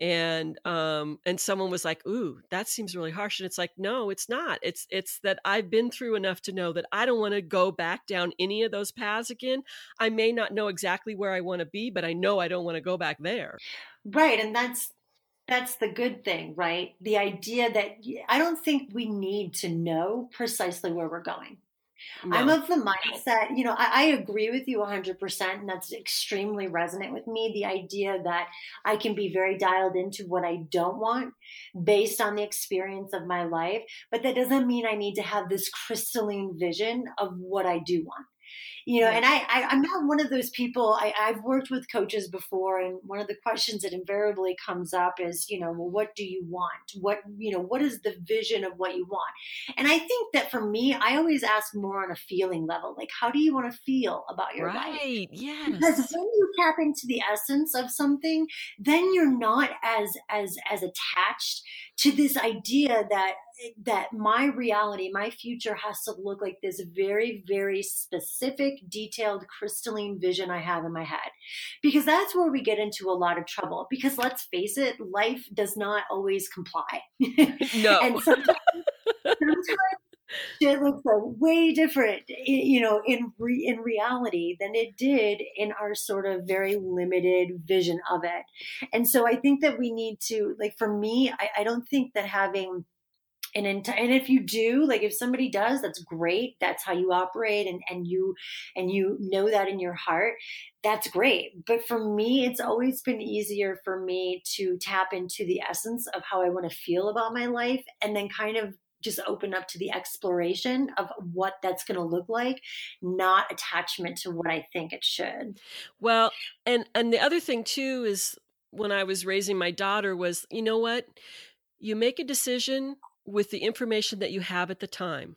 And um and someone was like, "Ooh, that seems really harsh." And it's like, "No, it's not. It's it's that I've been through enough to know that I don't want to go back down any of those paths again. I may not know exactly where I want to be, but I know I don't want to go back there." Right, and that's that's the good thing, right? The idea that I don't think we need to know precisely where we're going. No. I'm of the mindset, you know, I, I, agree with you 100%, and that's extremely resonant with me. The idea that I can be very dialed into what I don't want based on the experience of my life, but that doesn't mean I need to have this crystalline vision of what I do want you know, and I, I am not one of those people. I, I've worked with coaches before, and one of the questions that invariably comes up is, you know, well, what do you want? What you know, what is the vision of what you want? And I think that for me, I always ask more on a feeling level, like how do you want to feel about your right. life? Right. Yes. Because when you tap into the essence of something, then you're not as as as attached to this idea that that my reality, my future has to look like this very, very specific, detailed, crystalline vision I have in my head. Because that's where we get into a lot of trouble. Because let's face it, life does not always comply. No. and sometimes, sometimes it looks uh, way different, you know, in re- in reality than it did in our sort of very limited vision of it. And so I think that we need to, like, for me, I, I don't think that having and in, and if you do like if somebody does that's great. That's how you operate and and you and you know that in your heart that's great. But for me it's always been easier for me to tap into the essence of how i want to feel about my life and then kind of just open up to the exploration of what that's going to look like not attachment to what i think it should. Well and and the other thing too is when i was raising my daughter was you know what? You make a decision with the information that you have at the time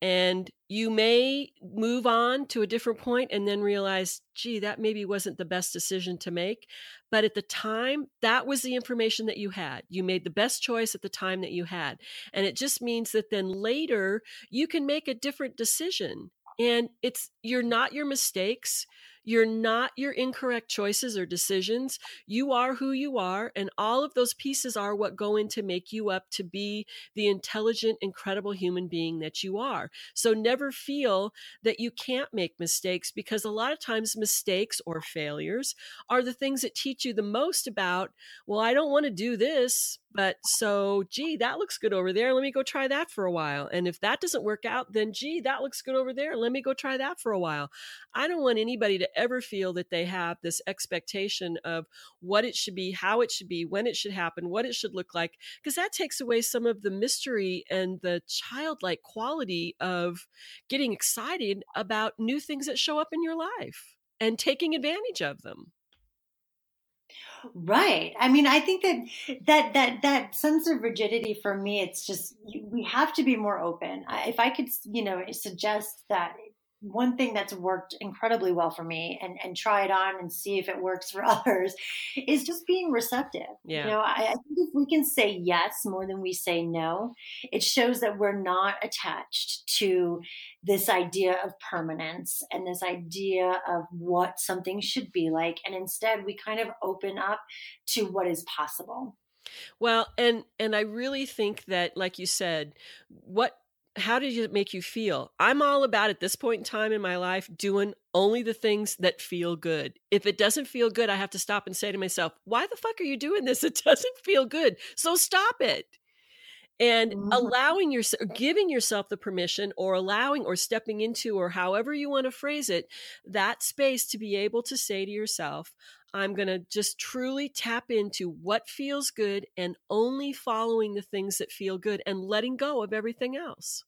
and you may move on to a different point and then realize gee that maybe wasn't the best decision to make but at the time that was the information that you had. You made the best choice at the time that you had and it just means that then later you can make a different decision and it's you're not your mistakes you're not your incorrect choices or decisions. You are who you are, and all of those pieces are what go in to make you up to be the intelligent, incredible human being that you are. So never feel that you can't make mistakes because a lot of times mistakes or failures are the things that teach you the most about, well, I don't want to do this, but so, gee, that looks good over there. Let me go try that for a while. And if that doesn't work out, then gee, that looks good over there. Let me go try that for a while. I don't want anybody to ever feel that they have this expectation of what it should be, how it should be, when it should happen, what it should look like, because that takes away some of the mystery and the childlike quality of getting excited about new things that show up in your life and taking advantage of them. Right. I mean, I think that that that that sense of rigidity for me, it's just we have to be more open. If I could, you know, suggest that one thing that's worked incredibly well for me and, and try it on and see if it works for others is just being receptive. Yeah. You know, I, I, think if we can say yes more than we say no, it shows that we're not attached to this idea of permanence and this idea of what something should be like. And instead we kind of open up to what is possible. Well, and and I really think that like you said, what how did it make you feel? I'm all about at this point in time in my life doing only the things that feel good. If it doesn't feel good, I have to stop and say to myself, why the fuck are you doing this? It doesn't feel good. So stop it. And mm-hmm. allowing yourself, giving yourself the permission or allowing or stepping into, or however you want to phrase it, that space to be able to say to yourself, I'm going to just truly tap into what feels good and only following the things that feel good and letting go of everything else.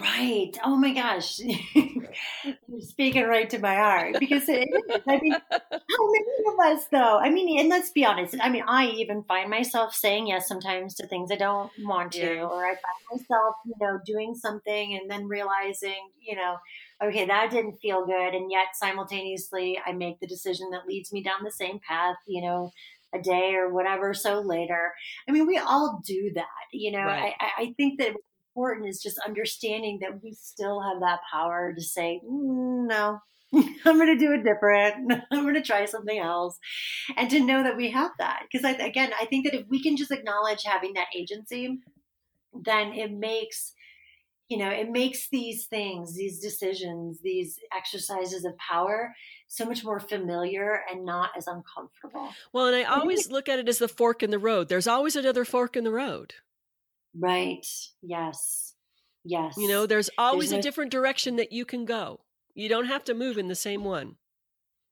Right. Oh my gosh. You're speaking right to my heart because it is. I mean, how many of us though? I mean, and let's be honest. I mean, I even find myself saying yes sometimes to things I don't want to, yeah. or I find myself, you know, doing something and then realizing, you know, okay, that didn't feel good. And yet simultaneously I make the decision that leads me down the same path, you know, a day or whatever so later. I mean, we all do that. You know, right. I, I think that important is just understanding that we still have that power to say, mm, no, I'm going to do it different. I'm going to try something else. And to know that we have that. Because I, again, I think that if we can just acknowledge having that agency, then it makes you know it makes these things these decisions these exercises of power so much more familiar and not as uncomfortable well and i always look at it as the fork in the road there's always another fork in the road Right. Yes. Yes. You know, there's always there's a different direction that you can go. You don't have to move in the same one.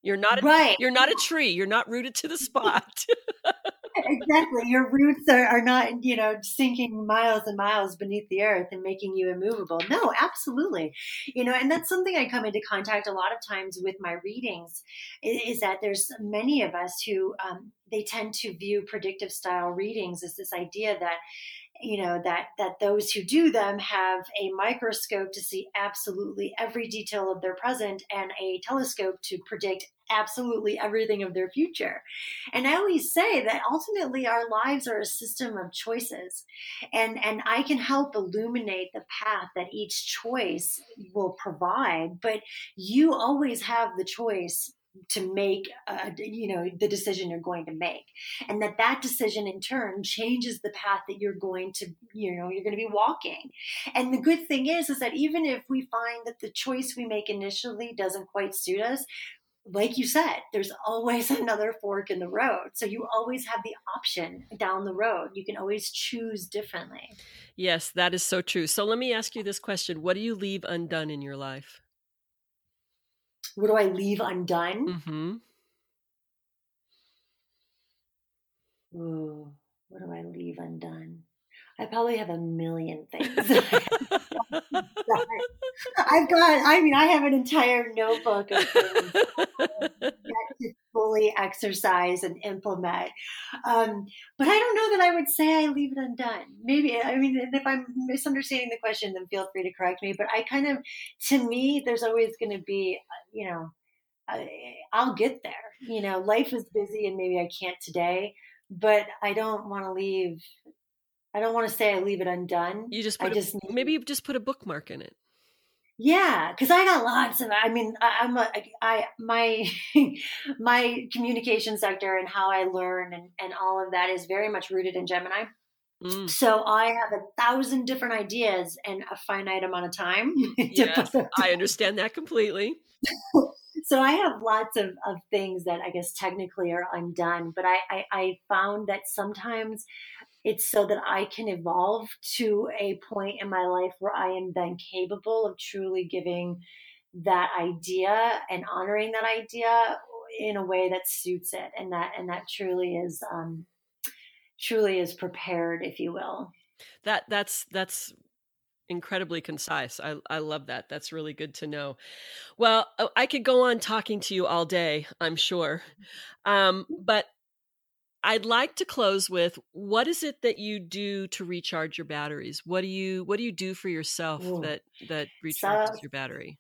You're not a, right. You're not a tree. You're not rooted to the spot. exactly. Your roots are, are not, you know, sinking miles and miles beneath the earth and making you immovable. No, absolutely. You know, and that's something I come into contact a lot of times with my readings is, is that there's many of us who um, they tend to view predictive style readings as this idea that you know that that those who do them have a microscope to see absolutely every detail of their present and a telescope to predict absolutely everything of their future. And I always say that ultimately our lives are a system of choices. And and I can help illuminate the path that each choice will provide, but you always have the choice to make uh, you know the decision you're going to make and that that decision in turn changes the path that you're going to you know you're going to be walking and the good thing is is that even if we find that the choice we make initially doesn't quite suit us like you said, there's always another fork in the road. So you always have the option down the road. You can always choose differently. Yes, that is so true. So let me ask you this question What do you leave undone in your life? What do I leave undone? Mm-hmm. Ooh, what do I leave undone? I probably have a million things. I've got, I mean, I have an entire notebook of things to fully exercise and implement. Um, but I don't know that I would say I leave it undone. Maybe, I mean, if I'm misunderstanding the question, then feel free to correct me. But I kind of, to me, there's always going to be, uh, you know, I'll get there. You know, life is busy and maybe I can't today, but I don't want to leave I don't want to say I leave it undone. You just, I a, just maybe you just put a bookmark in it. Yeah, because I got lots of. I mean, I, I'm a, I my my communication sector and how I learn and and all of that is very much rooted in Gemini. Mm. So I have a thousand different ideas and a finite amount of time. yes, I understand that completely. so I have lots of, of things that I guess technically are undone, but I, I, I found that sometimes it's so that I can evolve to a point in my life where I am then capable of truly giving that idea and honoring that idea in a way that suits it and that and that truly is um truly is prepared if you will that that's that's incredibly concise. I, I love that. That's really good to know. Well, I could go on talking to you all day, I'm sure. Um, but I'd like to close with what is it that you do to recharge your batteries? What do you what do you do for yourself Ooh. that that recharges so, your battery?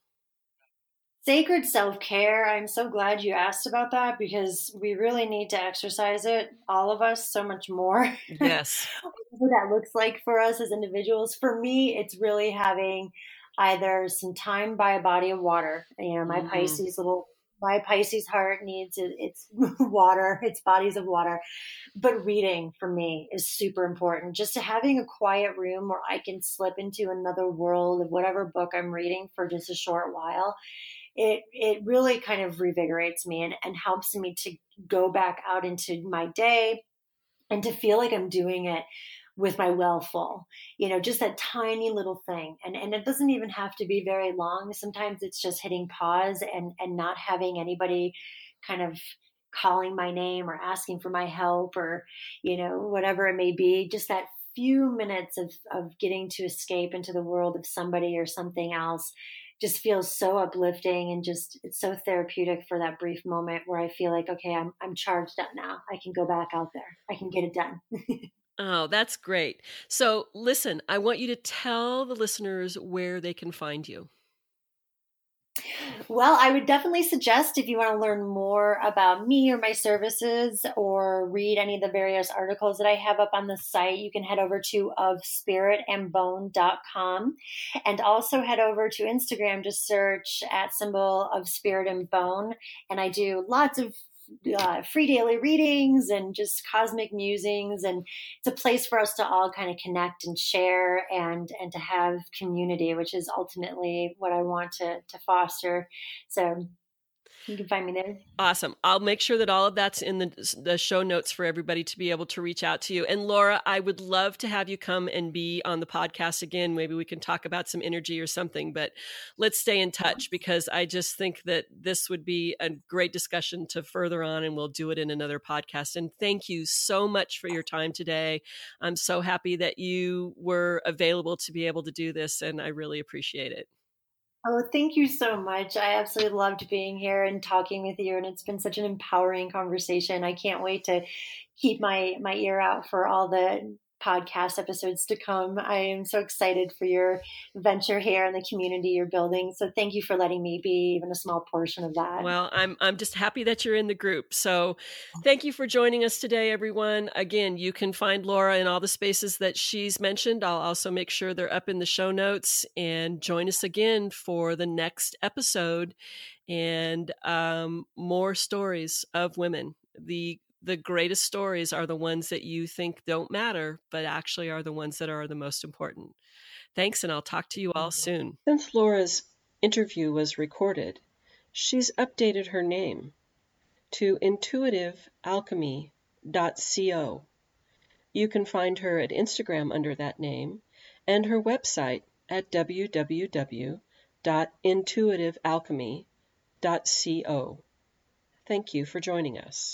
Sacred self-care. I'm so glad you asked about that because we really need to exercise it, all of us, so much more. Yes. what that looks like for us as individuals. For me, it's really having either some time by a body of water. You know, my mm-hmm. Pisces little my Pisces heart needs its water, its bodies of water. But reading for me is super important. Just having a quiet room where I can slip into another world of whatever book I'm reading for just a short while. It it really kind of revigorates me and, and helps me to go back out into my day and to feel like I'm doing it with my well full you know just that tiny little thing. And and it doesn't even have to be very long. Sometimes it's just hitting pause and and not having anybody kind of calling my name or asking for my help or you know whatever it may be. Just that few minutes of of getting to escape into the world of somebody or something else just feels so uplifting and just it's so therapeutic for that brief moment where I feel like okay I'm I'm charged up now. I can go back out there. I can get it done Oh, that's great. So, listen, I want you to tell the listeners where they can find you. Well, I would definitely suggest if you want to learn more about me or my services or read any of the various articles that I have up on the site, you can head over to ofspiritandbone.com and also head over to Instagram to search at symbol of spirit and bone. And I do lots of uh, free daily readings and just cosmic musings. And it's a place for us to all kind of connect and share and and to have community which is ultimately what i want to to foster. So you can find me there. Awesome. I'll make sure that all of that's in the, the show notes for everybody to be able to reach out to you. And Laura, I would love to have you come and be on the podcast again. Maybe we can talk about some energy or something, but let's stay in uh-huh. touch because I just think that this would be a great discussion to further on and we'll do it in another podcast. And thank you so much for your time today. I'm so happy that you were available to be able to do this and I really appreciate it. Oh, thank you so much. I absolutely loved being here and talking with you, and it's been such an empowering conversation. I can't wait to keep my my ear out for all the podcast episodes to come. I am so excited for your venture here and the community you're building. So thank you for letting me be even a small portion of that. Well, I'm I'm just happy that you're in the group. So thank you for joining us today everyone. Again, you can find Laura in all the spaces that she's mentioned. I'll also make sure they're up in the show notes and join us again for the next episode and um, more stories of women. The the greatest stories are the ones that you think don't matter, but actually are the ones that are the most important. Thanks, and I'll talk to you all mm-hmm. soon. Since Laura's interview was recorded, she's updated her name to intuitivealchemy.co. You can find her at Instagram under that name and her website at www.intuitivealchemy.co. Thank you for joining us.